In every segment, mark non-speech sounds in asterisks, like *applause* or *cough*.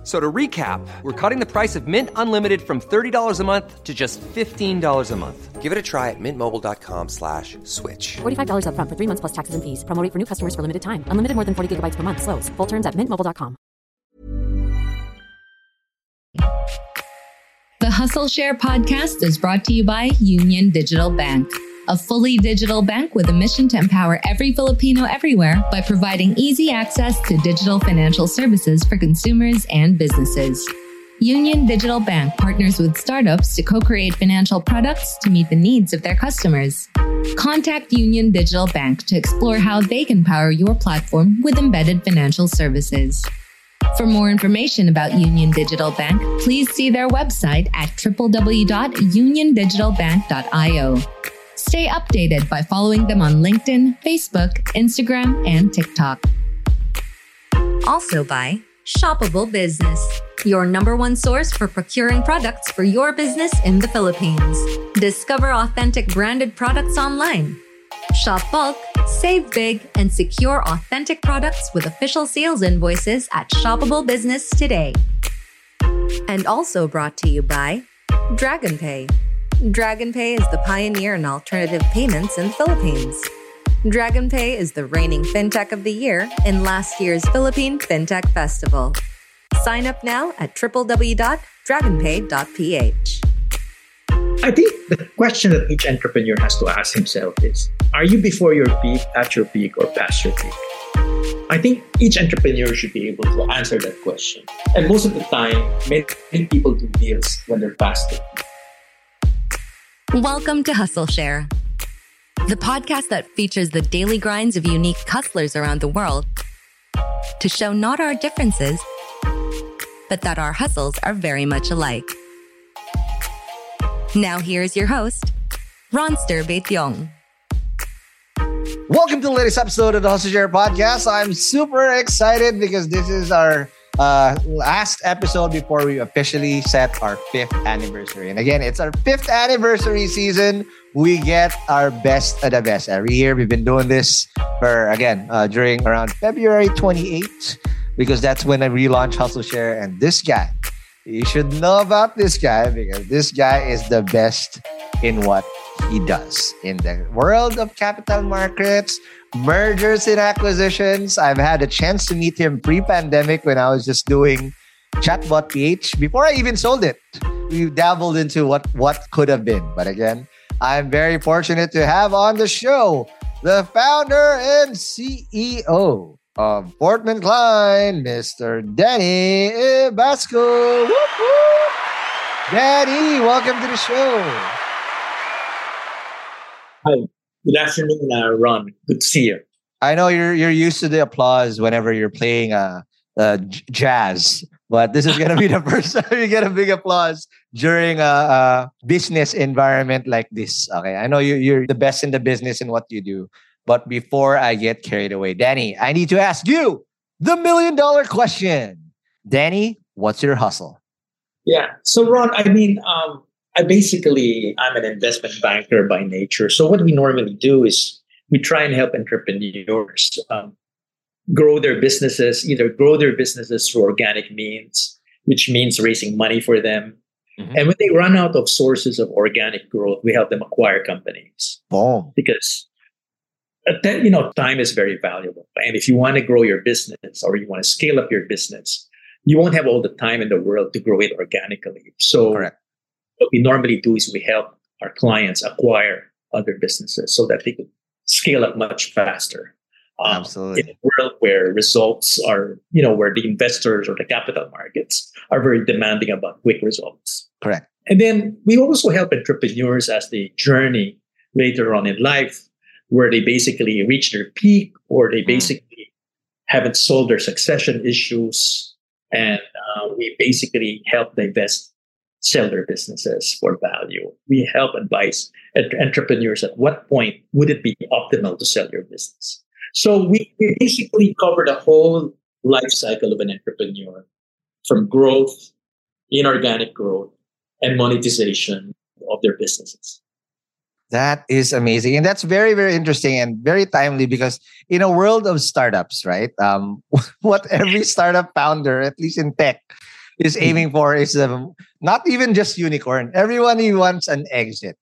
F- So to recap, we're cutting the price of Mint Unlimited from $30 a month to just $15 a month. Give it a try at mintmobile.com slash switch. $45 upfront for three months plus taxes and fees. Promo rate for new customers for limited time. Unlimited more than 40 gigabytes per month. Slows. Full terms at mintmobile.com. The Hustle Share podcast is brought to you by Union Digital Bank, a fully digital bank with a mission to empower every Filipino everywhere by providing easy access to digital financial services for consumers and businesses. Union Digital Bank partners with startups to co create financial products to meet the needs of their customers. Contact Union Digital Bank to explore how they can power your platform with embedded financial services. For more information about Union Digital Bank, please see their website at www.uniondigitalbank.io. Stay updated by following them on LinkedIn, Facebook, Instagram, and TikTok. Also by Shoppable Business, your number one source for procuring products for your business in the Philippines. Discover authentic branded products online. Shop bulk, save big, and secure authentic products with official sales invoices at Shoppable Business today. And also brought to you by DragonPay. DragonPay is the pioneer in alternative payments in the Philippines. DragonPay is the reigning fintech of the year in last year's Philippine Fintech Festival. Sign up now at www.dragonpay.ph. I think the question that each entrepreneur has to ask himself is Are you before your peak, at your peak, or past your peak? I think each entrepreneur should be able to answer that question. And most of the time, many people do deals when they're past their peak. Welcome to Hustle Share, the podcast that features the daily grinds of unique hustlers around the world to show not our differences, but that our hustles are very much alike. Now here's your host, Ronster Baetiong. Welcome to the latest episode of the Hustle Share Podcast. I'm super excited because this is our uh, last episode before we officially set our fifth anniversary. And again, it's our fifth anniversary season. We get our best of the best every year. We've been doing this for, again, uh, during around February 28th because that's when I relaunch Hustle Share. And this guy, you should know about this guy because this guy is the best in what he does in the world of capital markets, mergers and acquisitions. I've had a chance to meet him pre-pandemic when I was just doing Chatbot PH before I even sold it. We dabbled into what what could have been, but again, I'm very fortunate to have on the show the founder and CEO of Fortman Cline, Mr. Danny Ibasco. Danny, welcome to the show. Hi, good afternoon, uh, Ron. Good to see you. I know you're you're used to the applause whenever you're playing uh, uh j- jazz, but this is gonna be the *laughs* first time you get a big applause during a, a business environment like this. Okay, I know you you're the best in the business in what you do, but before I get carried away, Danny, I need to ask you the million dollar question. Danny, what's your hustle? Yeah. So, Ron, I mean, um, I basically I'm an investment banker by nature. So what we normally do is we try and help entrepreneurs um, grow their businesses, either grow their businesses through organic means, which means raising money for them. Mm-hmm. And when they run out of sources of organic growth, we help them acquire companies. Boom. Because that, you know, time is very valuable. And if you want to grow your business or you want to scale up your business, you won't have all the time in the world to grow it organically. So Correct what we normally do is we help our clients acquire other businesses so that they could scale up much faster. Um, Absolutely. In a world where results are, you know, where the investors or the capital markets are very demanding about quick results. Correct. And then we also help entrepreneurs as they journey later on in life, where they basically reach their peak or they basically mm. haven't solved their succession issues. And uh, we basically help divest sell their businesses for value. We help advise entrepreneurs at what point would it be optimal to sell your business. So we basically cover the whole life cycle of an entrepreneur from growth, inorganic growth, and monetization of their businesses. That is amazing. And that's very, very interesting and very timely because in a world of startups, right? Um, *laughs* what every startup founder, at least in tech, is mm-hmm. aiming for is um, not even just unicorn. Everyone wants an exit,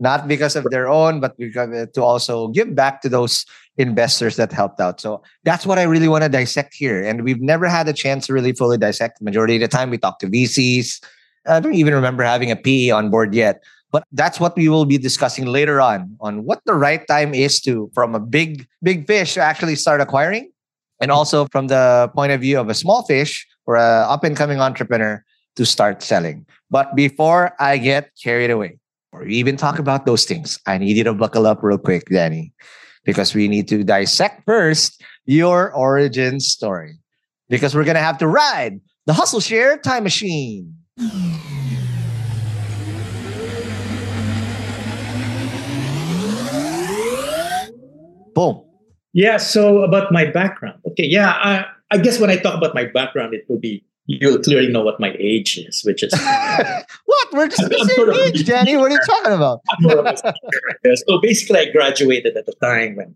not because of their own, but because uh, to also give back to those investors that helped out. So that's what I really want to dissect here. And we've never had a chance to really fully dissect. The majority of the time, we talk to VCs. I don't even remember having a PE on board yet. But that's what we will be discussing later on on what the right time is to from a big big fish to actually start acquiring, and also from the point of view of a small fish or a up and coming entrepreneur to start selling. But before I get carried away, or even talk about those things, I need you to buckle up real quick, Danny, because we need to dissect first your origin story. Because we're going to have to ride the Hustle Share Time Machine. Boom. Yeah. So about my background. Okay. Yeah. I, I guess when I talk about my background, it will be you'll clearly know what my age is, which is *laughs* what we're just the same age, Danny. What are you talking about? *laughs* so basically, I graduated at the time when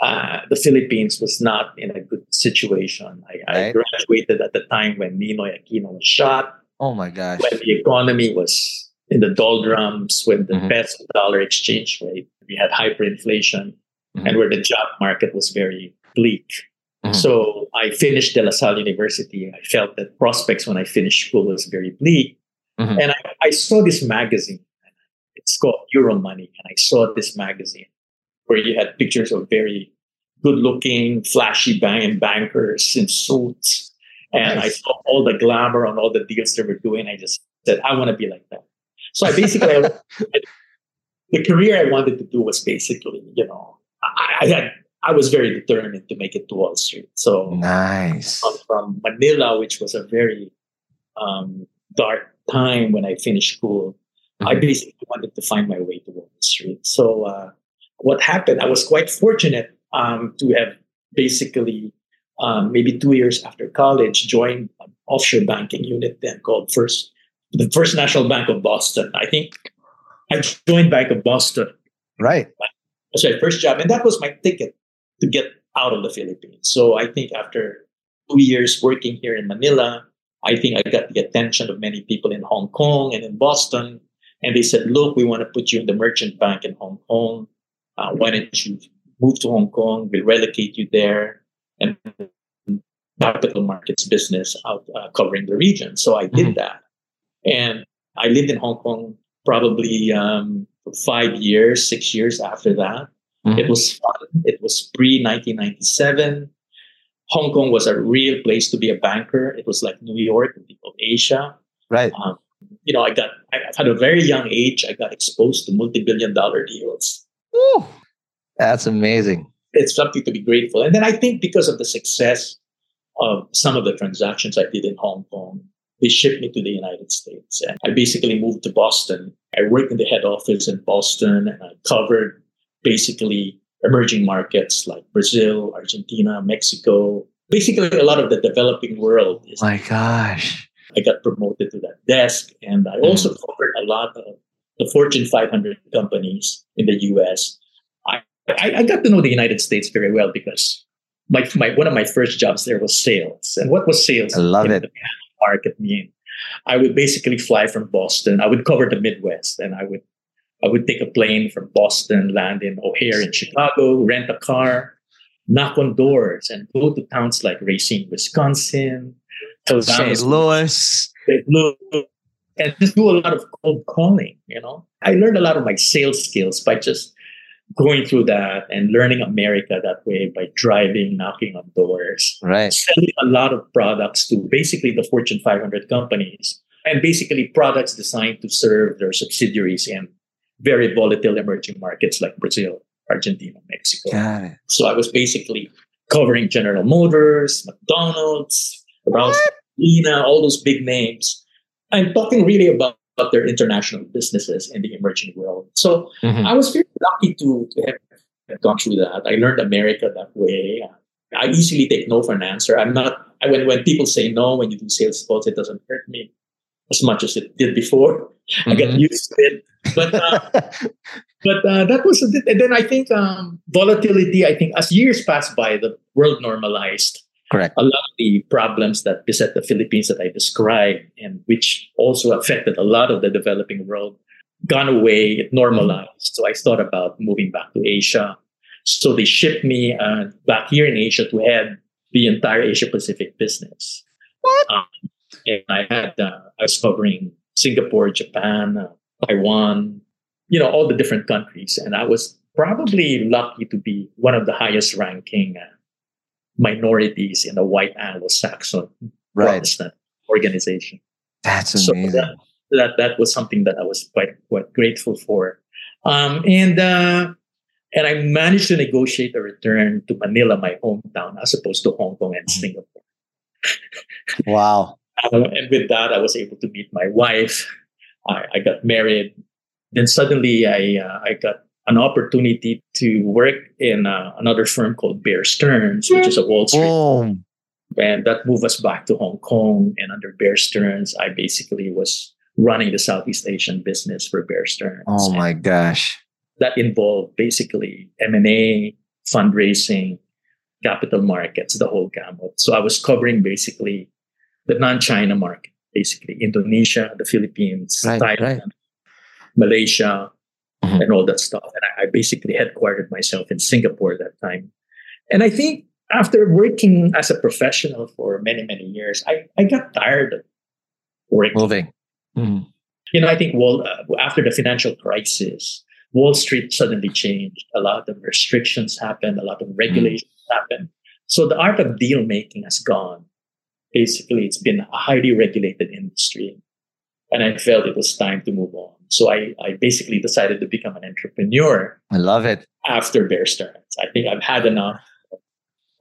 uh, the Philippines was not in a good situation. I, right. I, graduated at the time when Ninoy Aquino was shot. Oh my gosh! When the economy was in the doldrums, when the mm-hmm. peso dollar exchange rate, we had hyperinflation, mm-hmm. and where the job market was very bleak. Mm-hmm. So I finished De La Salle University. I felt that prospects when I finished school was very bleak. Mm-hmm. And I, I, saw this magazine. It's called Euromoney. And I saw this magazine where you had pictures of very good looking, flashy bang- bankers in suits. And nice. I saw all the glamour on all the deals they were doing. I just said, I want to be like that. So I basically, *laughs* I, the career I wanted to do was basically, you know, I, I had I was very determined to make it to Wall Street. So nice. From, from Manila, which was a very um, dark time when I finished school, mm-hmm. I basically wanted to find my way to Wall Street. So uh, what happened? I was quite fortunate um, to have basically um, maybe two years after college joined an offshore banking unit then called First the First National Bank of Boston. I think I joined Bank of Boston. Right. That's my first job, and that was my ticket to get out of the Philippines. So I think after two years working here in Manila, I think I got the attention of many people in Hong Kong and in Boston. And they said, look, we want to put you in the merchant bank in Hong Kong. Uh, why don't you move to Hong Kong? We'll relocate you there and capital markets business out uh, covering the region. So I did mm-hmm. that. And I lived in Hong Kong probably um, five years, six years after that. Mm-hmm. It was fun. It was pre 1997. Hong Kong was a real place to be a banker. It was like New York of Asia. Right. Um, you know, I got, I, at a very young age, I got exposed to multi billion dollar deals. Ooh, that's amazing. It's something to be grateful. And then I think because of the success of some of the transactions I did in Hong Kong, they shipped me to the United States. And I basically moved to Boston. I worked in the head office in Boston and I covered basically emerging markets like Brazil, Argentina, Mexico, basically a lot of the developing world. Is My gosh. I got promoted to that desk and I also mm. covered a lot of the Fortune 500 companies in the US. I, I, I got to know the United States very well because my, my one of my first jobs there was sales. And what was sales? I love it. market mean? I would basically fly from Boston. I would cover the Midwest and I would I would take a plane from Boston, land in O'Hare in Chicago, rent a car, knock on doors, and go to towns like Racine, Wisconsin, St. Louis, and just do a lot of cold calling. You know, I learned a lot of my sales skills by just going through that and learning America that way by driving, knocking on doors, right, selling a lot of products to basically the Fortune 500 companies, and basically products designed to serve their subsidiaries in very volatile emerging markets like Brazil, Argentina, Mexico. Got it. So I was basically covering General Motors, McDonald's, Ralph all those big names. I'm talking really about, about their international businesses in the emerging world. So mm-hmm. I was very lucky to, to have gone through that. I learned America that way. I easily take no for an answer. I'm not, I, when, when people say no, when you do sales calls, it doesn't hurt me as much as it did before. Mm-hmm. I get mm-hmm. used to it. But, uh, *laughs* but uh, that was, and then I think um, volatility, I think as years passed by, the world normalized. Correct. A lot of the problems that beset the Philippines that I described, and which also affected a lot of the developing world, gone away. It normalized. So I thought about moving back to Asia. So they shipped me uh, back here in Asia to head the entire Asia Pacific business. What? Um, and I had uh, I was covering Singapore, Japan, uh, Taiwan, you know, all the different countries, and I was probably lucky to be one of the highest ranking uh, minorities in a white Anglo-Saxon right. Protestant organization. That's amazing. So that, that that was something that I was quite quite grateful for, um, and uh, and I managed to negotiate a return to Manila, my hometown, as opposed to Hong Kong and mm-hmm. Singapore. wow! *laughs* Um, and with that, I was able to meet my wife. I, I got married. Then suddenly, I uh, I got an opportunity to work in uh, another firm called Bear Stearns, which is a Wall Street. Oh. And that moved us back to Hong Kong. And under Bear Stearns, I basically was running the Southeast Asian business for Bear Stearns. Oh my and gosh! That involved basically M and A, fundraising, capital markets, the whole gamut. So I was covering basically the non-China market, basically Indonesia, the Philippines, right, Thailand, right. Malaysia, mm-hmm. and all that stuff. And I, I basically headquartered myself in Singapore at that time. And I think after working as a professional for many, many years, I, I got tired of working. Moving. Mm-hmm. You know, I think Wall, uh, after the financial crisis, Wall Street suddenly changed. A lot of restrictions happened, a lot of regulations mm-hmm. happened. So the art of deal making has gone. Basically, it's been a highly regulated industry. And I felt it was time to move on. So I, I basically decided to become an entrepreneur. I love it. After Bear Stearns. I think I've had enough.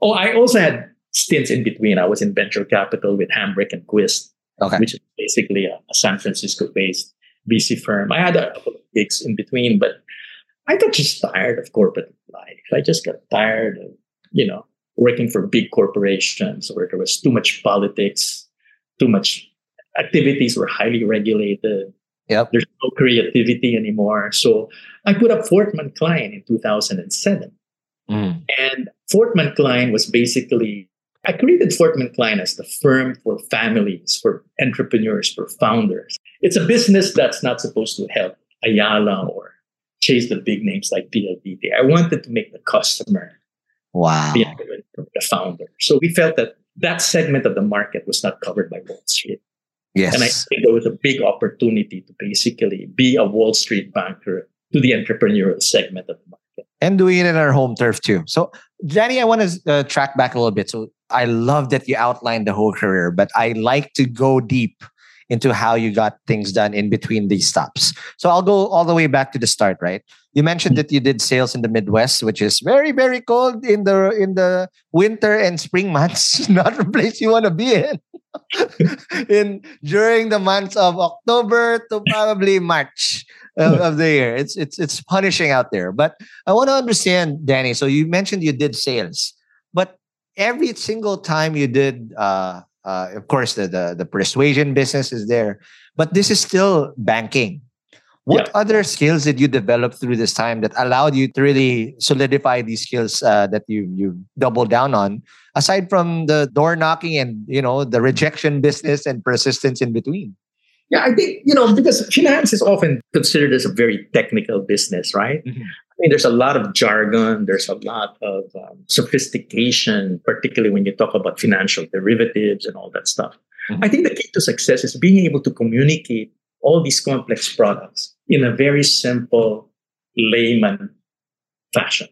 Oh, I also had stints in between. I was in venture capital with Hambrecht and Quist, okay. which is basically a, a San Francisco based VC firm. I had a couple of gigs in between, but I got just tired of corporate life. I just got tired of, you know, working for big corporations where there was too much politics, too much activities were highly regulated. Yep. There's no creativity anymore. So I put up Fortman Cline in 2007. Mm. And Fortman Cline was basically, I created Fortman Cline as the firm for families, for entrepreneurs, for founders. It's a business that's not supposed to help Ayala or chase the big names like PLDT. I wanted to make the customer wow. the founder. So we felt that that segment of the market was not covered by Wall Street. Yes. And I think there was a big opportunity to basically be a Wall Street banker to the entrepreneurial segment of the market. And doing it in our home turf too. So, Danny, I want to uh, track back a little bit. So, I love that you outlined the whole career, but I like to go deep into how you got things done in between these stops. So I'll go all the way back to the start, right? You mentioned that you did sales in the Midwest, which is very, very cold in the in the winter and spring months. *laughs* Not a place you want to be in. *laughs* in during the months of October to probably March of, of, the year. It's it's it's punishing out there. But I want to understand, Danny. So you mentioned you did sales, but every single time you did uh, uh, of course, the, the, the persuasion business is there, but this is still banking. What yeah. other skills did you develop through this time that allowed you to really solidify these skills uh, that you you doubled down on, aside from the door knocking and you know the rejection business and persistence in between? Yeah, I think you know because finance is often considered as a very technical business, right? Mm-hmm. I mean, there's a lot of jargon, there's a lot of um, sophistication, particularly when you talk about financial derivatives and all that stuff. Mm-hmm. I think the key to success is being able to communicate all these complex products in a very simple layman fashion.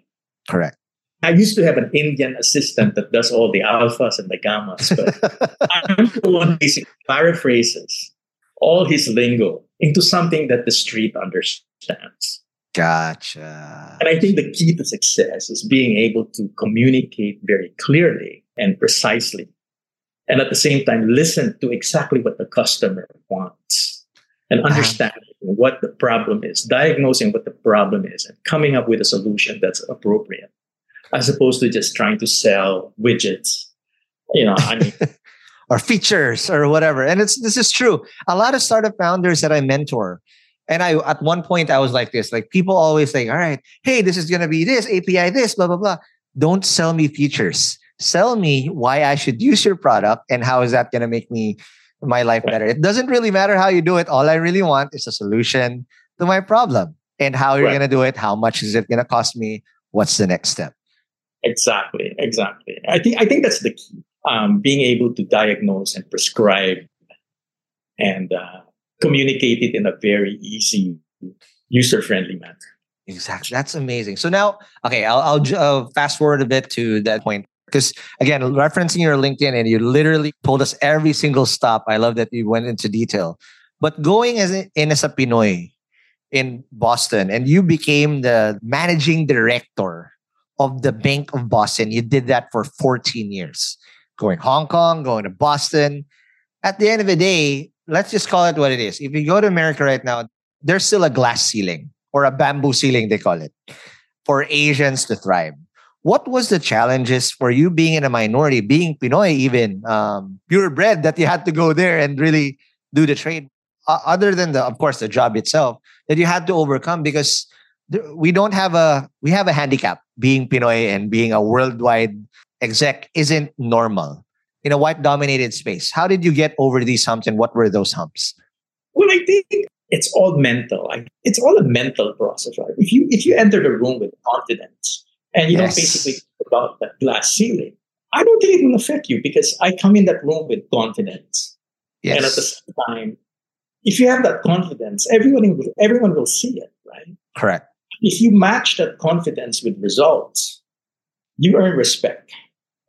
Correct. I used to have an Indian assistant that does all the alphas and the gammas, but *laughs* I'm the one basically paraphrases all his lingo into something that the street understands. Gotcha. And I think the key to success is being able to communicate very clearly and precisely. And at the same time, listen to exactly what the customer wants and uh-huh. understanding what the problem is, diagnosing what the problem is, and coming up with a solution that's appropriate. As opposed to just trying to sell widgets. You know, I mean, *laughs* or features or whatever. And it's this is true. A lot of startup founders that I mentor, and I at one point I was like this, like people always say, all right, hey, this is gonna be this API, this, blah, blah, blah. Don't sell me features. Sell me why I should use your product and how is that gonna make me my life better. It doesn't really matter how you do it. All I really want is a solution to my problem. And how you're Right. gonna do it, how much is it gonna cost me? What's the next step? Exactly, exactly. I think I think that's the key. Um, being able to diagnose and prescribe and uh, communicate it in a very easy, user-friendly manner. Exactly. That's amazing. So now, okay, I'll, I'll uh, fast forward a bit to that point. Because again, referencing your LinkedIn and you literally told us every single stop. I love that you went into detail. But going as in as a Pinoy in Boston and you became the managing director of the Bank of Boston. You did that for 14 years. Going Hong Kong, going to Boston. At the end of the day, let's just call it what it is. If you go to America right now, there's still a glass ceiling or a bamboo ceiling, they call it, for Asians to thrive. What was the challenges for you being in a minority, being Pinoy, even um, purebred, that you had to go there and really do the trade? Uh, other than the, of course, the job itself that you had to overcome because th- we don't have a we have a handicap. Being Pinoy and being a worldwide exec isn't normal in a white dominated space. How did you get over these humps and what were those humps? Well, I think it's all mental. It's all a mental process, right? If you if you enter the room with confidence and you Yes. don't basically think about that glass ceiling, I don't think it will affect you because I come in that room with confidence, Yes. and at the same time, if you have that confidence, everyone will everyone will see it, right? Correct. If you match that confidence with results, you earn respect.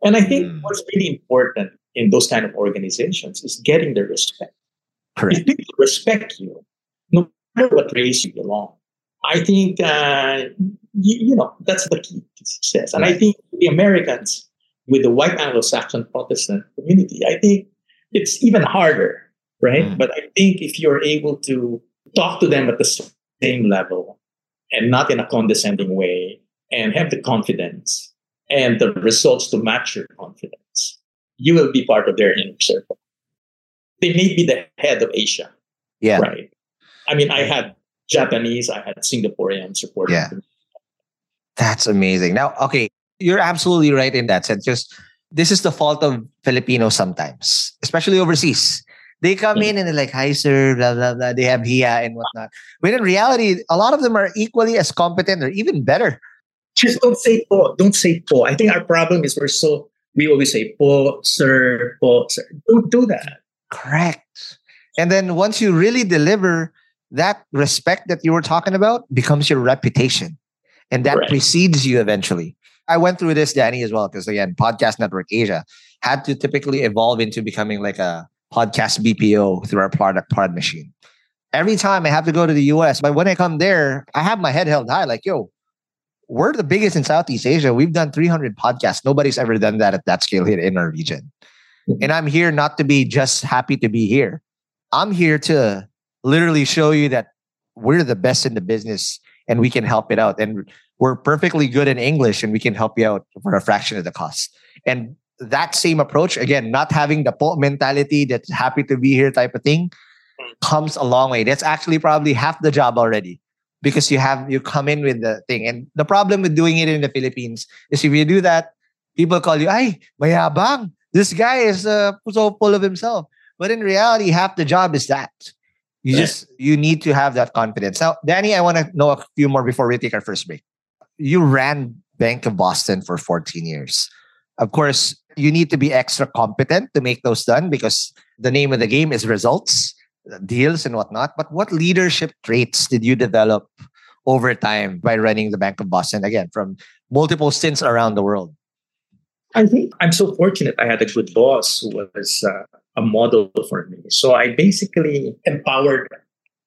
And I think Mm. what's really important in those kind of organizations is getting the respect Correct. if people respect you, no matter what race you belong, I think uh, you, you know that's the key to success. And I think the Americans with the white Anglo-Saxon Protestant community, I think it's even harder, right? Mm. But I think if you're able to talk to them at the same level and not in a condescending way, and have the confidence and the results to match your confidence, you will be part of their inner circle. They may be the head of Asia, Yeah. right? I mean, I had Japanese, I had Singaporean support. Yeah. That's amazing. Now, okay, you're absolutely right in that sense. Just this is the fault of Filipinos sometimes, especially overseas. They come mm. in and they're like, hi, sir, blah, blah, blah. They have hiya and whatnot. When in reality, a lot of them are equally as competent or even better. Just don't say po. Don't say po. I think our problem is we're so we always say po, sir, po, sir. Don't do that. Correct. And then once you really deliver, that respect that you were talking about becomes your reputation. And that Correct. precedes you eventually. I went through this, Danny, as well, because again, Podcast Network Asia had to typically evolve into becoming like a podcast BPO through our product Podmachine. Every time I have to go to the US, but when I come there, I have my head held high, like, yo, we're the biggest in Southeast Asia. We've done 300 podcasts. Nobody's ever done that at that scale here in our region. And I'm here not to be just happy to be here. I'm here to literally show you that we're the best in the business and we can help it out. And we're perfectly good in English and we can help you out for a fraction of the cost. And that same approach, again, not having the po mentality that's happy to be here type of thing, comes a long way. That's actually probably half the job already because you have you come in with the thing. And the problem with doing it in the Philippines is if you do that, people call you, ay, mayabang. This guy is uh, so full of himself. But in reality, half the job is that. You Right. just you need to have that confidence. Now, Danny, I want to know a few more before we take our first break. You ran Bank of Boston for 14 years. Of course, you need to be extra competent to make those done because the name of the game is results, deals, and whatnot. But what leadership traits did you develop over time by running the Bank of Boston again from multiple stints around the world? I think I'm so fortunate I had a good boss who was uh, a model for me. So I basically empowered.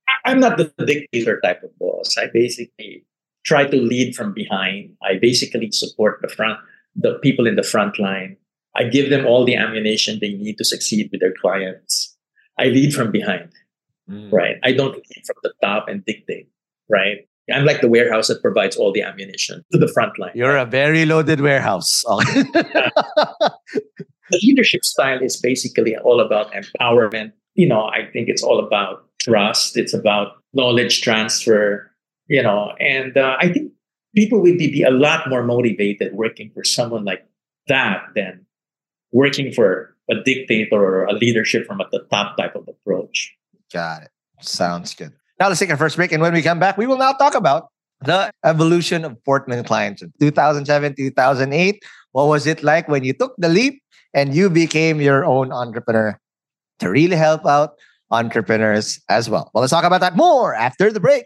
I- I'm not the dictator type of boss. I basically try to lead from behind. I basically support the front, the people in the front line. I give them all the ammunition they need to succeed with their clients. I lead from behind, right? I don't lead from the top and dictate, right? I'm like the warehouse that provides all the ammunition to the front line. You're a very loaded warehouse. *laughs* the leadership style is basically all about empowerment. You know, I think it's all about trust. It's about knowledge transfer. You know, and uh, I think people would be, be a lot more motivated working for someone like that than working for a dictator or a leadership from at the top type of approach. Got it. Sounds good. Now let's take our first break. And when we come back, we will now talk about the evolution of Fortman Cline's in 2007, 2008. What was it like when you took the leap and you became your own entrepreneur to really help out entrepreneurs as well? Well, let's talk about that more after the break.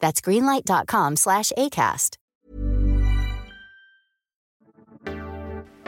That's greenlight.com slash ACAST.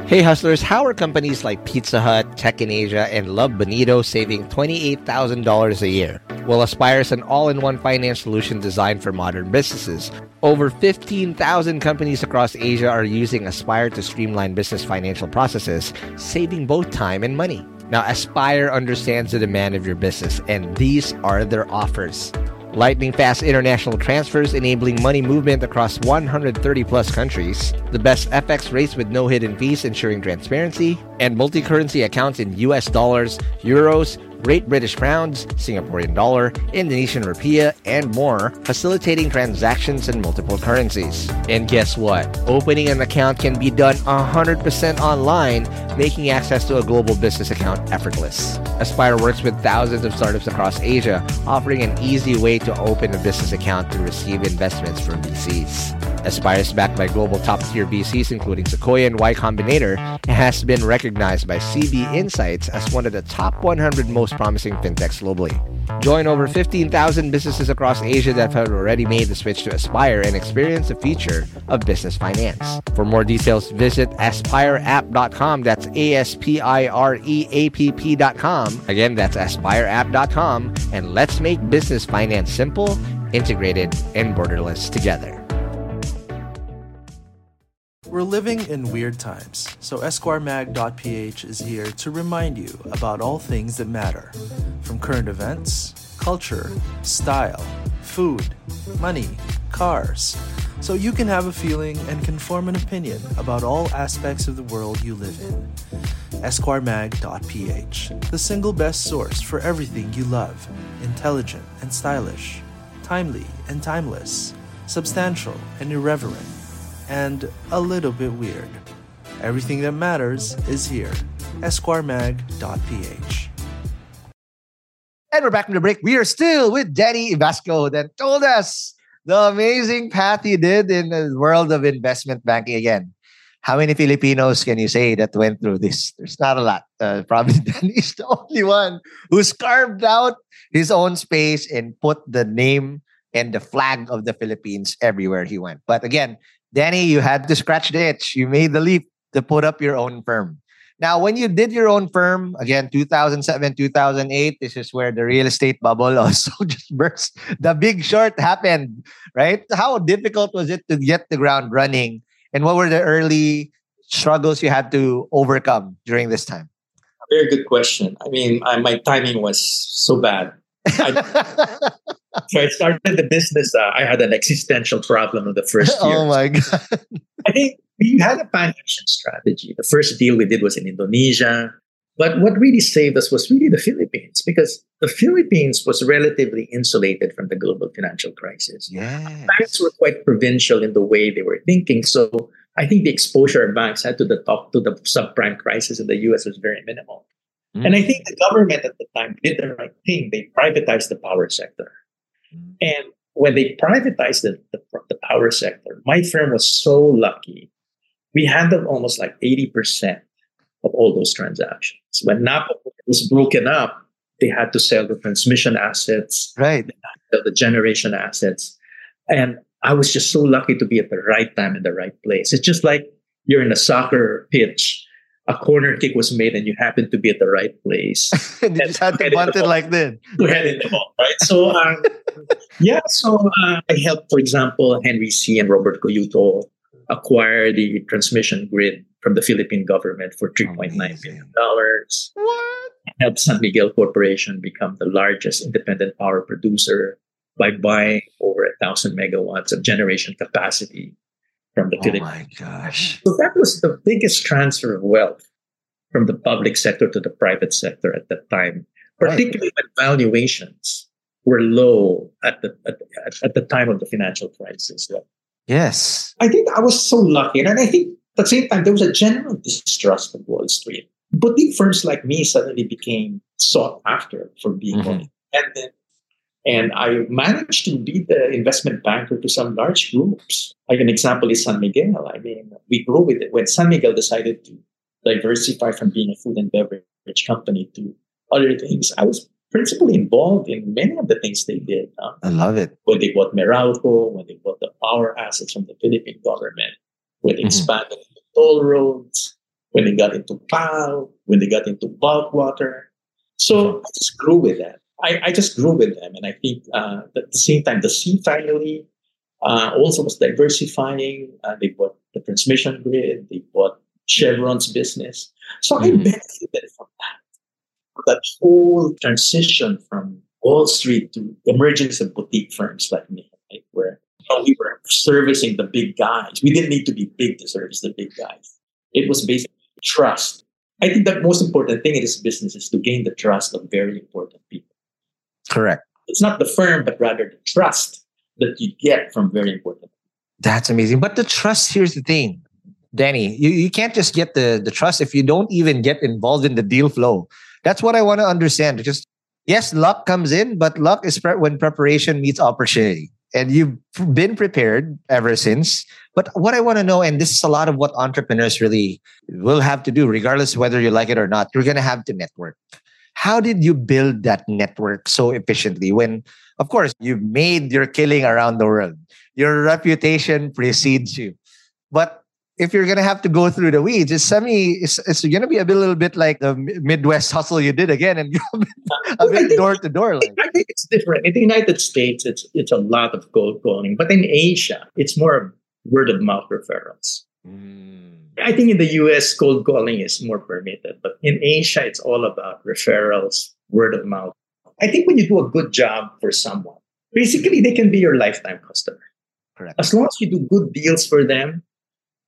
Hey hustlers, how are companies like Pizza Hut, Tech in Asia, and Love Bonito saving $28,000 a year? Well, Aspire is an all-in-one finance solution designed for modern businesses. Over 15,000 companies across Asia are using Aspire to streamline business financial processes, saving both time and money. Now, Aspire understands the demand of your business, and these are their offers lightning fast international transfers enabling money movement across 130 plus countries, the best FX rates with no hidden fees ensuring transparency, and multi currency accounts in US dollars, euros, Great British Pounds, Singaporean Dollar, Indonesian Rupiah, and more, facilitating transactions in multiple currencies. And guess what? Opening an account can be done 100% online, making access to a global business account effortless. Aspire works with thousands of startups across Asia, offering an easy way to open a business account to receive investments from VCs. Aspire is backed by global top tier VCs including Sequoia and Y Combinator and has been recognized by CB Insights as one of the top 100 most promising fintechs globally. Join over 15,000 businesses across Asia that have already made the switch to Aspire and experience the future of business finance. For more details, visit aspireapp.com. That's A S P I R E A P P.com. Again, that's aspireapp.com. And let's make business finance simple, integrated, and borderless together. We're living in weird times, so EsquireMag.ph is here to remind you about all things that matter from current events, culture, style, food, money, cars, so you can have a feeling and can form an opinion about all aspects of the world you live in. EsquireMag.ph, the single best source for everything you love intelligent and stylish, timely and timeless, substantial and irreverent and a little bit weird. Everything that matters is here. EsquireMag.ph. And we're back from the break. We are still with Danny Ibasco that told us the amazing path he did in the world of investment banking again. How many Filipinos can you say that went through this? There's not a lot. Uh, probably *laughs* Danny's the only one who's carved out his own space and put the name and the flag of the Philippines everywhere he went. But again, Danny, you had to scratch the itch. You made the leap to put up your own firm. Now, when you did your own firm, again, 2007, 2008, this is where the real estate bubble *laughs* also just burst. The big short happened, right? How difficult was it to get the ground running? And what were the early struggles you had to overcome during this time? Very good question. I mean, I, my timing was so bad. I, *laughs* so I started the business. Uh, I had an existential problem in the first *laughs* year. oh my god! I think we had a pan Asian strategy. The first deal we did was in Indonesia. But what really saved us was really the Philippines because the Philippines was relatively insulated from the global financial crisis. Yeah. Banks were quite provincial in the way they were thinking. So I think the exposure banks had to the top to the subprime crisis in the US was very minimal. And I mm. think the government at the time did the right thing. They privatized the power sector. Mm. And when they privatized the, the, the power sector, my firm was so lucky. We handled almost like 80% of all those transactions. When Napa was broken up, they had to sell the transmission assets, right? The generation assets. And I was just so lucky to be at the right time in the right place. It's just like you're in a soccer pitch a corner kick was made and you happened to be at the right place. *laughs* you just had to bunt it like head in the ball, right? So, um, yeah, so uh, I helped, for example, Henry Sy. and Robert Coyiuto acquire the transmission grid from the Philippine government for $3.9 billion. What? Helped San Miguel Corporation become the largest independent power producer by buying over a thousand megawatts of generation capacity from the oh my gosh. So that was the biggest transfer of wealth from the public sector to the private sector at that time, particularly right. when valuations were low at the at, at, the time of the financial crisis. Yes. I think I was so lucky. And I think at the same time, there was a general distrust of Wall Street. Boutique firms like me suddenly became sought after for being mm-hmm. independent. And I managed to be the investment banker to some large groups. Like an example is San Miguel. I mean, we grew with it. When San Miguel decided to diversify from being a food and beverage company to other things, I was principally involved in many of the things they did. Huh? I love it. When they bought Meralco, when they bought the power assets from the Philippine government, when they mm-hmm. expanded the toll roads, when they got into PAL, when they got into bulk water. So mm-hmm. I just grew with that. I, I just grew with them. And I think uh, at the same time, the Sy family uh, also was diversifying. Uh, they bought the transmission grid, they bought Chevron's business. So mm-hmm. I benefited from that. That whole transition from Wall Street to the emergence of boutique firms like me, right? where you know, we were servicing the big guys. We didn't need to be big to service the big guys. It was basically trust. I think the most important thing in this business is to gain the trust of very important people. Correct. It's not the firm, but rather the trust that you get from very important. That's amazing. But the trust, here's the thing, Danny, you, you can't just get the, the trust if you don't even get involved in the deal flow. That's what I want to understand. Just yes, luck comes in, but luck is pre- when preparation meets opportunity. And you've been prepared ever since. But what I want to know, and this is a lot of what entrepreneurs really will have to do, regardless whether you like it or not, you're going to have to network. How did you build that network so efficiently when, of course, you made your killing around the world? Your reputation precedes you. But if you're gonna have to go through the weeds, it's semi. It's, it's gonna be a, bit, little bit like the Midwest hustle you did again, and *laughs* a bit think, door to door. Like. I think it's different. In the United States, it's it's a lot of cold going, but in Asia, it's more word of mouth referrals. I think in the US, cold calling is more permitted, but in Asia, it's all about referrals, word of mouth. I think when you do a good job for someone, basically they can be your lifetime customer. Correct. As long as you do good deals for them,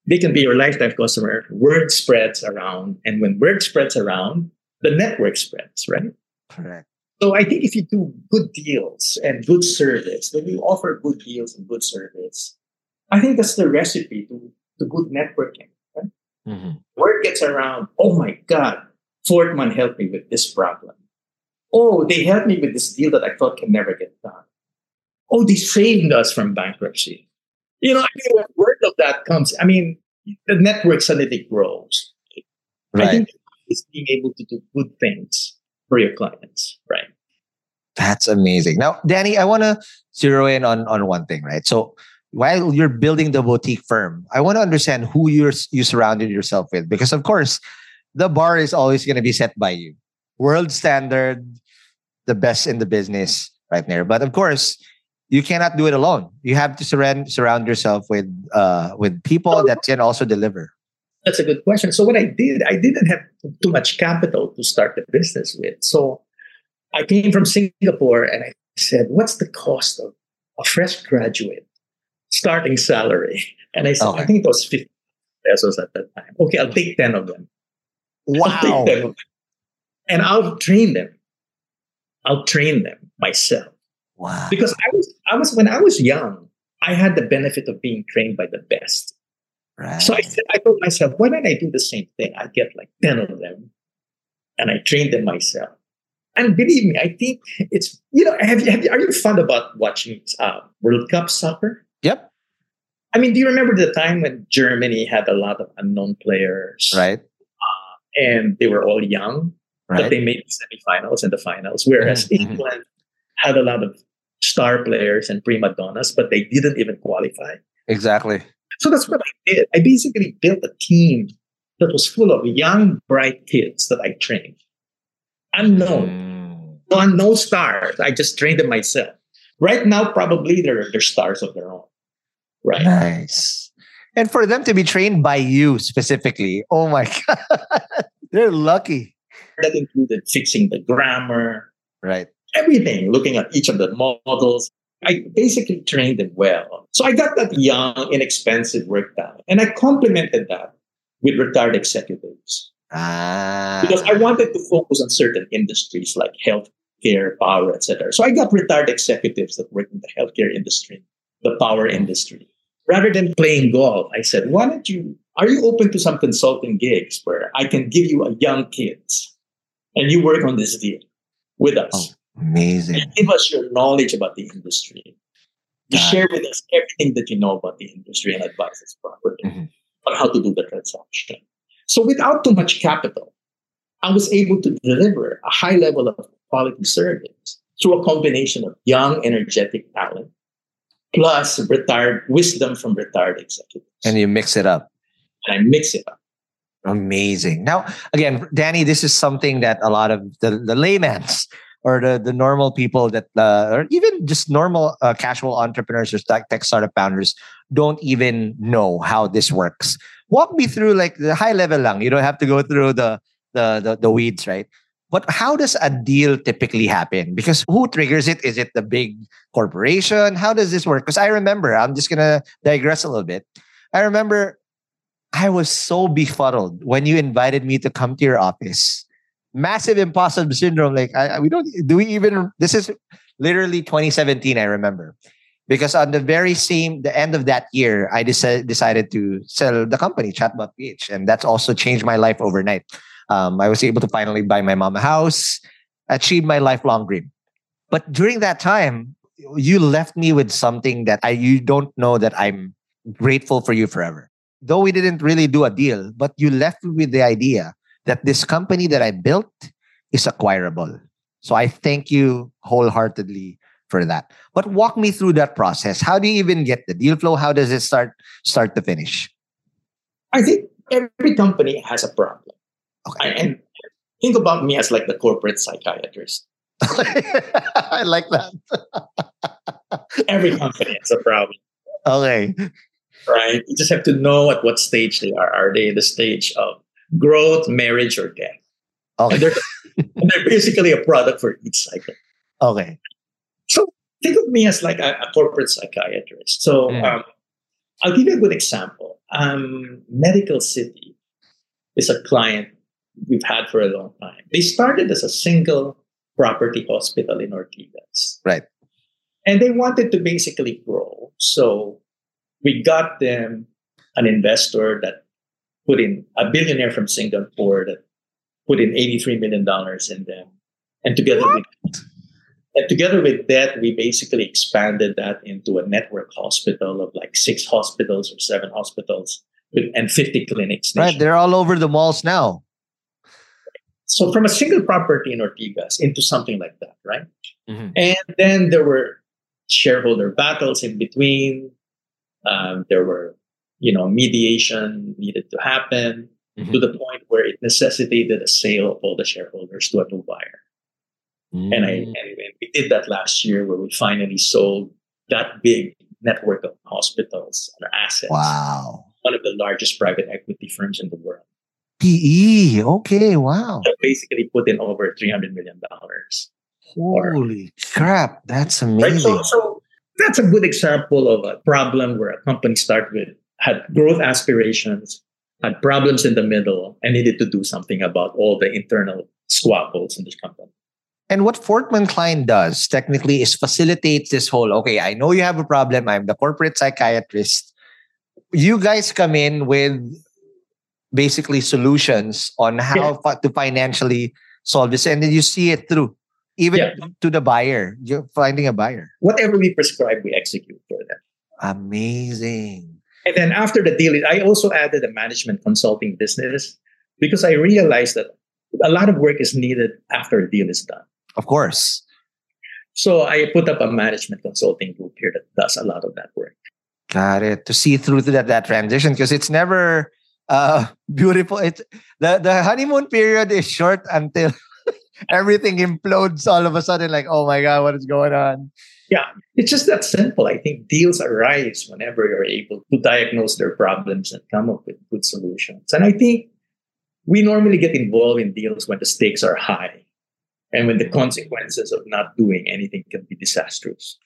they can be your lifetime customer. Word spreads around. And when word spreads around, the network spreads, right? Correct. So I think if you do good deals and good service, when you offer good deals and good service, I think that's the recipe to, to good networking. Mm-hmm. Word gets around, oh my God, Fortman helped me with this problem. Oh, they helped me with this deal that I thought can never get done. Oh, they saved us from bankruptcy. You know, I mean, when word of that comes, I mean, the network suddenly grows. Right. I think it's being able to do good things for your clients, right? That's amazing. Now, Danny, I want to zero in on, on one thing, right? So while you're building the boutique firm, I want to understand who you're you surrounded yourself with because of course the bar is always going to be set by you. World standard, the best in the business right there. But of course, you cannot do it alone. You have to surround surround yourself with uh with people that can also deliver. That's a good question. So what I did, I didn't have too much capital to start the business with. So I came from Singapore and I said, what's the cost of a fresh graduate starting salary. And I said, okay. I think it was 50 pesos at that time. Okay, I'll take 10 of them. *laughs* Wow. 10 of them. and I'll train them. I'll train them myself. Wow. Because I was, I was when I was young, I had the benefit of being trained by the best. Right. So I said, I told myself, why don't I do the same thing? I get like 10 of them and I train them myself. And believe me, I think it's, you know, have you, have you, are you fond about watching uh, World Cup soccer? I mean, do you remember the time when Germany had a lot of unknown players? Right. And they were all young, but they made the semifinals and the finals. Whereas Mhm, mhm. England had a lot of star players and prima donnas, but they didn't even qualify. Exactly. So that's what I did. I basically built a team that was full of young, bright kids that I trained. Unknown, Mm. no, no stars. I just trained them myself. Right now, probably they're, they're stars of their own. Right. Nice. And for them to be trained by you specifically, oh my *laughs* God, they're lucky. That included fixing the grammar, Right. everything, looking at each of the models. I basically trained them well. So I got that young, inexpensive work done. And I complemented that with retired executives. Ah. because I wanted to focus on certain industries like healthcare, power, etc. So I got retired executives that work in the healthcare industry, the power industry. Rather than playing golf, I said, why don't you, are you open to some consulting gigs where I can give you a young kids and you work on this deal with us? Oh, amazing. You give us your knowledge about the industry. You share with us everything that you know about the industry and advise us properly Mhm. on how to do the transaction. So without too much capital, I was able to deliver a high level of quality service through a combination of young, energetic talent plus retired wisdom from retired executives. And you mix it up. and I mix it up. Amazing. Now, again, Danny, this is something that a lot of the, the layman's or the, the normal people that, uh, or even just normal uh, casual entrepreneurs or tech, startup founders don't even know how this works. Walk me through like the high level lang. You don't have to go through the, the, the, the weeds, right? But how does a deal typically happen? Because who triggers it? Is it the big corporation? How does this work? Because I remember, I'm just going to digress a little bit. I remember I was so befuddled when you invited me to come to your office. Massive imposter syndrome. Like, I, we don't, do we even, this is literally 2017, I remember. Because on the very same, the end of that year, I decided, decided to sell the company, Chatbot PH. And that's also changed my life overnight. Um, I was able to finally buy my mom a house, achieve my lifelong dream. But during that time, you left me with something that I, you don't know that I'm grateful for you forever though we didn't really do a deal, but you left me with the idea that this company that I built is acquirable. So I thank you wholeheartedly for that. But walk me through that process. How do you even get the deal flow? How does it start start to finish? I think every company has a problem. Okay. And think about me as like the corporate psychiatrist. *laughs* I like that. *laughs* Every company has a problem. Okay. right? You just have to know at what stage they are. Are they in the stage of growth, marriage, or death? And they're, and they're basically a product for each cycle. Okay. So think of me as like a, a corporate psychiatrist. So Mm. um, I'll give you a good example. Um, Medical City is a client we've had for a long time. They started as a single property hospital in Ortigas. Right. And they wanted to basically grow. So we got them an investor that put in a billionaire from Singapore that put in $83 million in them. And together with and together with that, we basically expanded that into a network hospital of like six hospitals or seven hospitals with, and 50 clinics. Right. They're all over the malls now. So from a single property in Ortigas into something like that, right? Mhm. And then there were shareholder battles in between. Um, there were, you know, mediation needed to happen Mhm. to the point where it necessitated a sale of all the shareholders to a new buyer. And I Mm. and we did that last year where we finally sold that big network of hospitals and assets. Wow. One of the largest private equity firms in the world. PE. Okay. Wow. That basically put in over $300 million. Holy crap. That's Right? amazing. So, so that's a good example of a problem where a company started with had growth aspirations, had problems in the middle, and needed to do something about all the internal squabbles in this company. And what Fortman Cline does technically is facilitates this whole okay, I know you have a problem. I'm the corporate psychiatrist. You guys come in with basically solutions on how yeah. to financially solve this, and then you see it through, even yeah. to the buyer. You're finding a buyer. Whatever we prescribe, we execute for them. Amazing. And then after the deal, I also added a management consulting business because I realized that a lot of work is needed after a deal is done. Of course. So I put up a management consulting group here that does a lot of that work. Got it. To see through to that, that transition because it's never uh, *laughs* beautiful. It's the, the honeymoon period is short until *laughs* everything implodes all of a sudden, like, oh my God, what is going on? Yeah, it's just that simple. I think deals arise whenever you're able to diagnose their problems and come up with good solutions. And I think we normally get involved in deals when the stakes are high and when the consequences of not doing anything can be disastrous.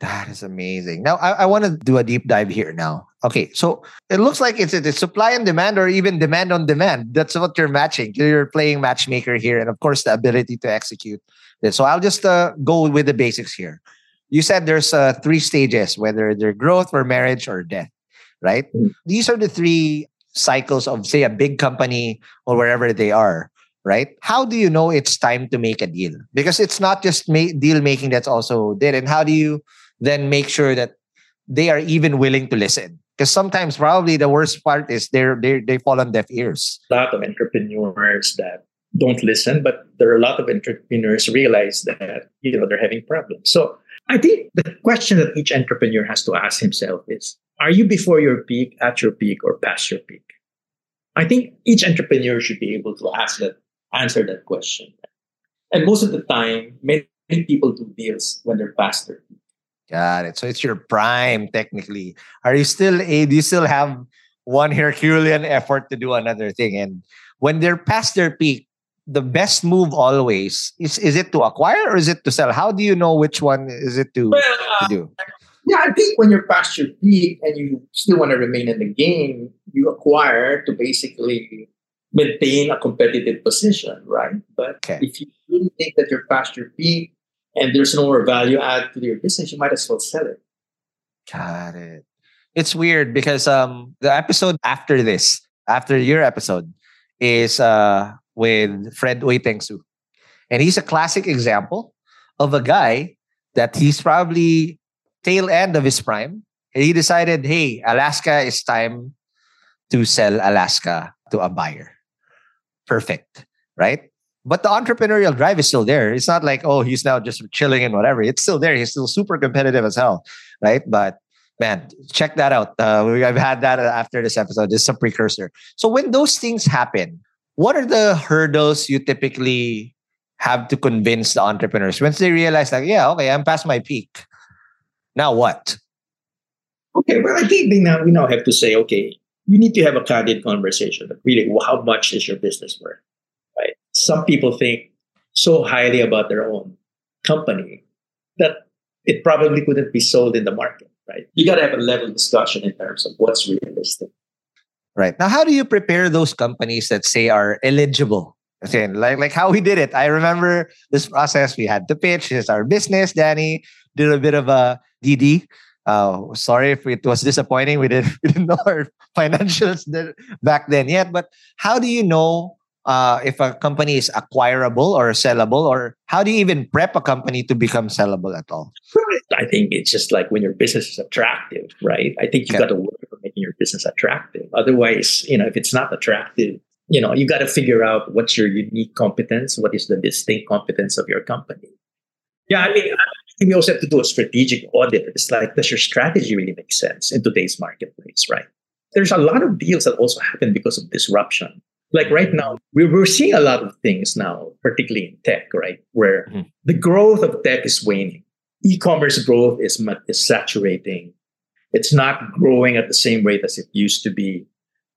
That is amazing. Now, I, I want to do a deep dive here now. Okay, so it looks like it's, it's supply and demand or even demand on demand. That's what you're matching. You're playing matchmaker here. And of course, the ability to execute this. So I'll just uh, go with the basics here. You said there's uh, three stages, whether they're growth or marriage or death, right? Mm-hmm. These are the three cycles of, say, a big company or wherever they are right? How do you know it's time to make a deal? Because it's not just ma- deal making that's also there. And how do you then make sure that they are even willing to listen? Because sometimes probably the worst part is they're, they they fall on deaf ears. A lot of entrepreneurs that don't listen, but there are a lot of entrepreneurs realize that you know they're having problems. So I think the question that each entrepreneur has to ask himself is: Are you before your peak, at your peak, or past your peak? I think each entrepreneur should be able to ask that answer that question. And most of the time, many people do deals when they're past their peak. Got it. So it's your prime, technically. Are you still a? Do you still have one Herculean effort to do another thing? And when they're past their peak, the best move always is is it to acquire or is it to sell? How do you know which one is it to, well, uh, to do? Yeah, I think when you're past your peak and you still want to remain in the game, you acquire to basically maintain a competitive position, right? But okay. if you really think that you're past your peak and there's no more value add to your business, you might as well sell it. Got it. It's weird because um the episode after this, after your episode, is uh with Fred Uytengsu. And he's a classic example of a guy that he's probably tail end of his prime. He decided, hey, Alaska is time to sell Alaska to a buyer perfect, right? But the entrepreneurial drive is still there. It's not like, oh, he's now just chilling and whatever. It's still there. He's still super competitive as hell, right? But man, check that out. Uh, I've had that after this episode. This is a precursor. So when those things happen, what are the hurdles you typically have to convince the entrepreneurs once they realize like, yeah, okay, I'm past my peak. Now what? Okay, well, I think they now we now have to say, okay, we need to have a candid conversation. Really, how much is your business worth? Right? Some people think so highly about their own company that it probably couldn't be sold in the market. Right? You got to have a level discussion in terms of what's realistic. Right now, how do you prepare those companies that say are eligible? Again, like like how we did it. I remember this process. We had the pitch. This is our business. Danny did a bit of a DD uh, sorry if it was disappointing. We didn't *laughs* we didn't know our *laughs* financials back then yet. But how do you know uh, if a company is acquirable or sellable, or how do you even prep a company to become sellable at all? I think it's just like when your business is attractive, right? I think you okay. got to work on making your business attractive. Otherwise, you know, if it's not attractive, you know, you got to figure out what's your unique competence, what is the distinct competence of your company. Yeah, I mean, we also have to do a strategic audit. It's like, does your strategy really make sense in today's marketplace, right? There's a lot of deals that also happen because of disruption. Like right now, we're, seeing a lot of things now, particularly in tech, right? Where mm-hmm. the growth of tech is waning. E-commerce growth is, is saturating. It's not growing at the same rate as it used to be.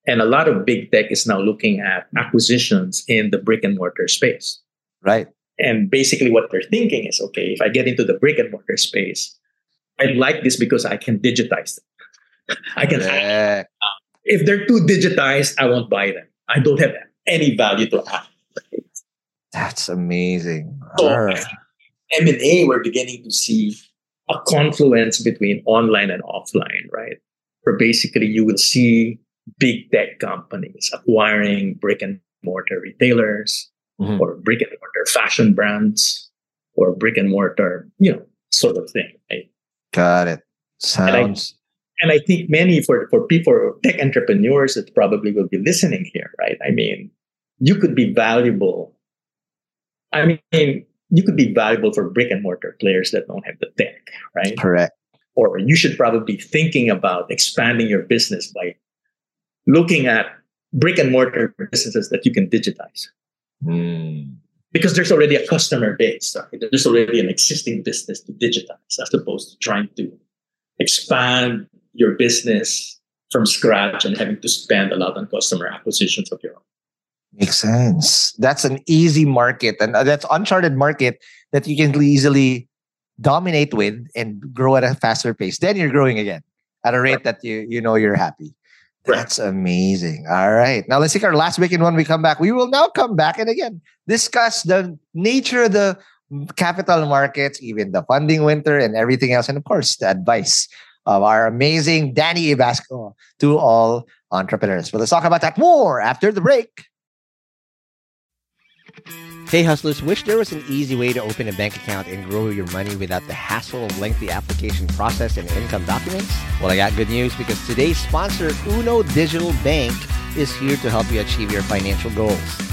And a lot of big tech is now looking at acquisitions in the brick and mortar space. Right. And basically, what they're thinking is okay, if I get into the brick and mortar space, I like this because I can digitize them. *laughs* I can. Yeah. If they're too digitized, I won't buy them. I don't have any value to add. That's amazing. So. M&A, we're beginning to see a confluence between online and offline, right? Where basically you will see big tech companies acquiring brick and mortar retailers Mhm. or brick and mortar fashion brands or brick and mortar, you know, sort of thing. Right? Got it. Sounds And I think many for, for people, for tech entrepreneurs that probably will be listening here, right? I mean, you could be valuable. I mean, you could be valuable for brick and mortar players that don't have the tech, right? correct. or you should probably be thinking about expanding your business by looking at brick and mortar businesses that you can digitize Mm. because there's already a customer base right? there's already an existing business to digitize as opposed to trying to expand your business from scratch and having to spend a lot on customer acquisitions of your own Makes sense. That's an easy market, and uh, that's uncharted market that you can easily dominate with and grow at a faster pace. Then you're growing again at a rate that you you know you're happy. That's amazing. All right, now let's take our last weekend. When we come back, we will now come back and again discuss the nature of the capital markets, even the funding winter, and everything else, and of course the advice of our amazing Danny Ibasco to all entrepreneurs. But let's talk about that more after the break. Hey hustlers, wish there was an easy way to open a bank account and grow your money without the hassle of lengthy application process and income documents? Well, I got good news because today's sponsor, Uno Digital Bank, is here to help you achieve your financial goals.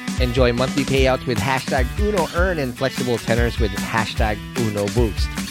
Enjoy monthly payouts with hashtag Uno Earn and flexible tenors with hashtag Uno Boost.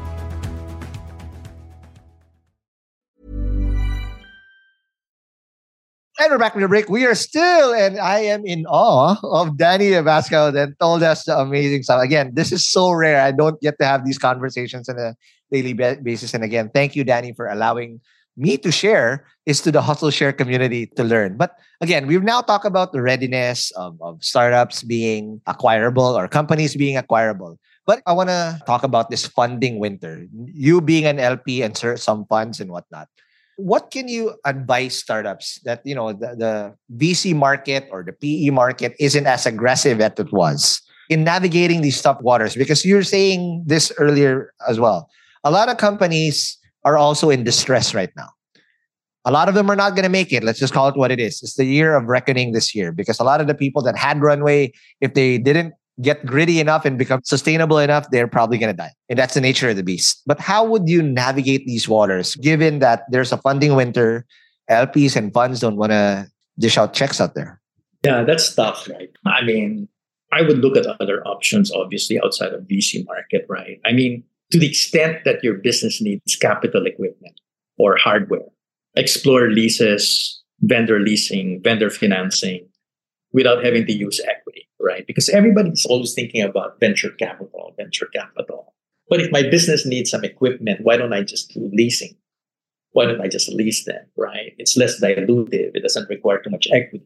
And we're back from the break. We are still, and I am in awe of Danny Ibasco that told us the amazing stuff. Again, this is so rare. I don't get to have these conversations on a daily basis. And again, thank you, Danny, for allowing me to share is to the Hustleshare community to learn. But again, we've now talked about the readiness of, of startups being acquirable or companies being acquirable. But I want to talk about this funding winter. You being an LP and some funds and whatnot. What can you advise startups that you know the, the VC market or the PE market isn't as aggressive as it was in navigating these tough waters? Because you're saying this earlier as well. A lot of companies are also in distress right now. A lot of them are not going to make it. Let's just call it what it is. It's the year of reckoning this year because a lot of the people that had runway, if they didn't get gritty enough and become sustainable enough, they're probably going to die. And that's the nature of the beast. But how would you navigate these waters given that there's a funding winter? LPs and funds don't want to dish out checks out there. Yeah, that's tough, right? I mean, I would look at other options, obviously, outside of VC market, right? I mean, to the extent that your business needs capital equipment or hardware, explore leases, vendor leasing, vendor financing without having to use equity, right? Because everybody's always thinking about venture capital, venture capital. But if my business needs some equipment, why don't I just do leasing? Why don't I just lease them, right? It's less dilutive. It doesn't require too much equity.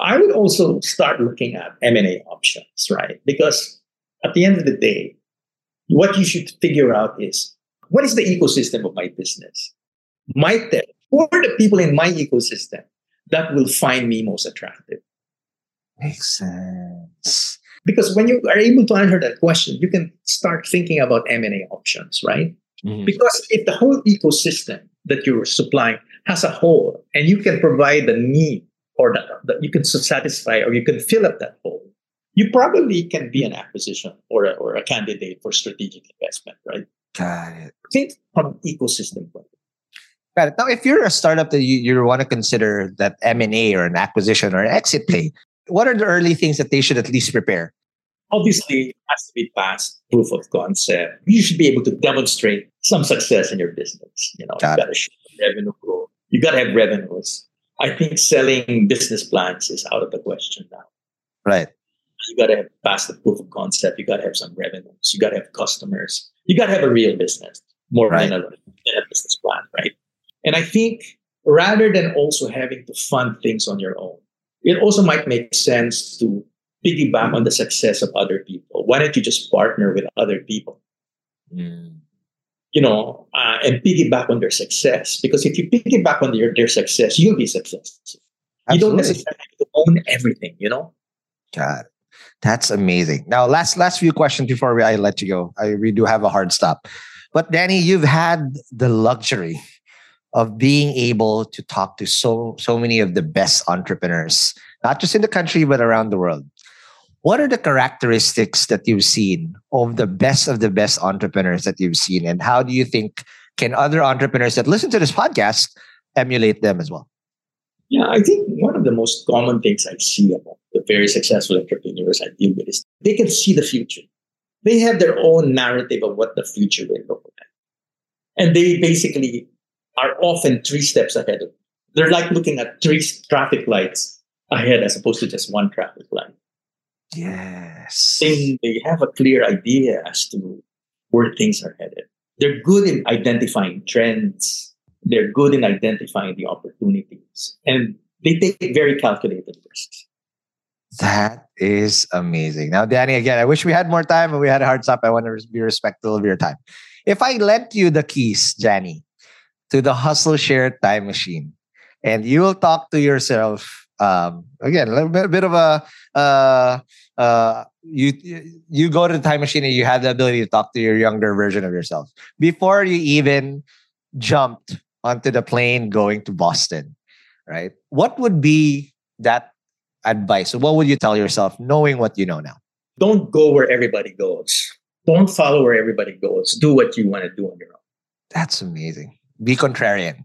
I would also start looking at M&A options, right? Because at the end of the day, what you should figure out is what is the ecosystem of my business? Might there, who are the people in my ecosystem that will find me most attractive? Makes sense. Because when you are able to answer that question, you can start thinking about M&A options, right? Mm-hmm. Because if the whole ecosystem that you're supplying has a hole and you can provide the need or that, that you can satisfy or you can fill up that hole, you probably can be an acquisition or a, or a candidate for strategic investment, right? Got it. Think from ecosystem point. Got it. Now, if you're a startup that you, you want to consider that M&A or an acquisition or an exit play, what are the early things that they should at least prepare? Obviously, it has to be past proof of concept. You should be able to demonstrate some success in your business. You know, got you got to show revenue growth. You got to have revenues. I think selling business plans is out of the question now. Right you got to have past the proof of concept. You got to have some revenues. You got to have customers. You got to have a real business more right. than, a, than a business plan, right? And I think rather than also having to fund things on your own, it also might make sense to piggyback on the success of other people. Why don't you just partner with other people? Mm. You know, uh, and piggyback on their success. Because if you piggyback on their, their success, you'll be successful. Absolutely. You don't necessarily have to own everything, you know? God. That's amazing. Now, last last few questions before I let you go. I we do have a hard stop. But Danny, you've had the luxury of being able to talk to so so many of the best entrepreneurs, not just in the country but around the world. What are the characteristics that you've seen of the best of the best entrepreneurs that you've seen, and how do you think can other entrepreneurs that listen to this podcast emulate them as well? Yeah, I think one of the most common things I see about the very successful entrepreneurs I deal with is they can see the future. They have their own narrative of what the future will look like. And they basically are often three steps ahead of They're like looking at three traffic lights ahead as opposed to just one traffic light. Yes. They, they have a clear idea as to where things are headed. They're good in identifying trends. They're good in identifying the opportunities. And they take very calculated risks. That is amazing. Now, Danny, again, I wish we had more time, but we had a hard stop. I want to be respectful of your time. If I lent you the keys, Danny, to the Hustleshare time machine, and you will talk to yourself um, again, a little bit, bit of a uh, uh, you you go to the time machine and you have the ability to talk to your younger version of yourself before you even jumped onto the plane going to Boston, right? What would be that advice? So what would you tell yourself knowing what you know now? Don't go where everybody goes. Don't follow where everybody goes. Do what you want to do on your own. That's amazing. Be contrarian,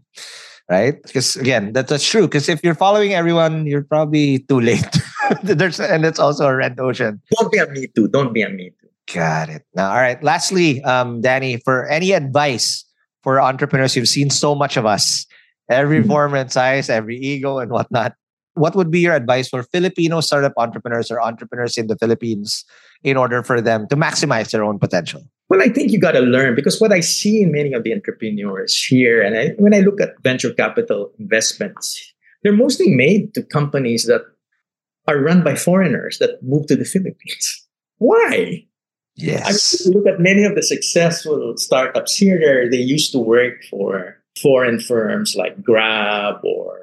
right? Because again, that, that's true. Because if you're following everyone, you're probably too late. *laughs* There's and it's also a red ocean. Don't be a me too. Don't be a me too. Got it. Now, all right. Lastly, um, Danny, for any advice for entrepreneurs, you've seen so much of us, every mm-hmm. form and size, every ego and whatnot what would be your advice for Filipino startup entrepreneurs or entrepreneurs in the Philippines in order for them to maximize their own potential? Well, I think you got to learn because what I see in many of the entrepreneurs here, and I, when I look at venture capital investments, they're mostly made to companies that are run by foreigners that move to the Philippines. *laughs* Why? Yes. I mean, look at many of the successful startups here, they used to work for foreign firms like Grab or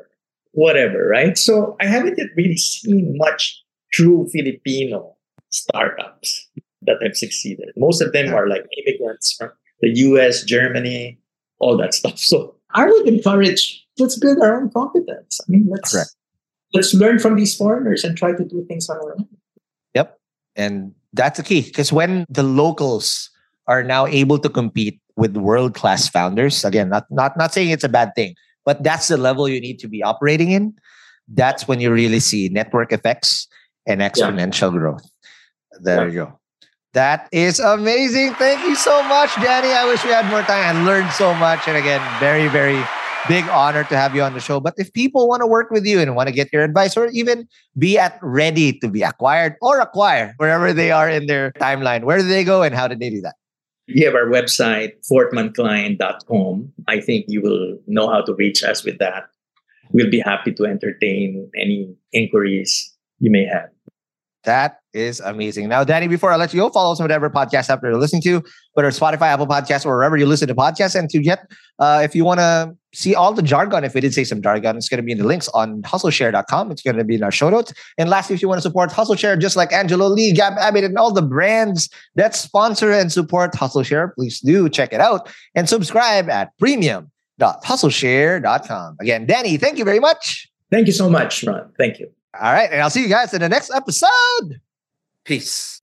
whatever, right? So I haven't yet really seen much true Filipino startups that have succeeded. Most of them are like immigrants from the US, Germany, all that stuff. So I would encourage let's build our own competence. I mean, let's Correct. let's learn from these foreigners and try to do things on our own. Yep. And that's the key because when the locals are now able to compete with world class founders, again, not, not, not saying it's a bad thing, but that's the level you need to be operating in. That's when you really see network effects and exponential growth. There Yeah. you go. That is amazing. Thank you so much, Danny. I wish we had more time. I learned so much. And again, very, very big honor to have you on the show. But if people want to work with you and want to get your advice or even be at ready to be acquired or acquire wherever they are in their timeline, where do they go and how do they do that? We have our website, fortmancline.com. I think you will know how to reach us with that. We'll be happy to entertain any inquiries you may have. That is amazing. Now, Danny, before I let you go, follow us on whatever podcast app you're listening to, whether Spotify, Apple Podcasts, or wherever you listen to podcasts. And to get, uh, if you want to see all the jargon, if we did say some jargon, it's going to be in the links on hustleshare.com. It's going to be in our show notes. And lastly, if you want to support HustleShare, just like Angelo Lee, Gab Abbott, and all the brands that sponsor and support HustleShare, please do check it out and subscribe at premium.hustleshare.com. Again, Danny, thank you very much. Thank you so much, Ron. Thank you. All right. And I'll see you guys in the next episode. Peace.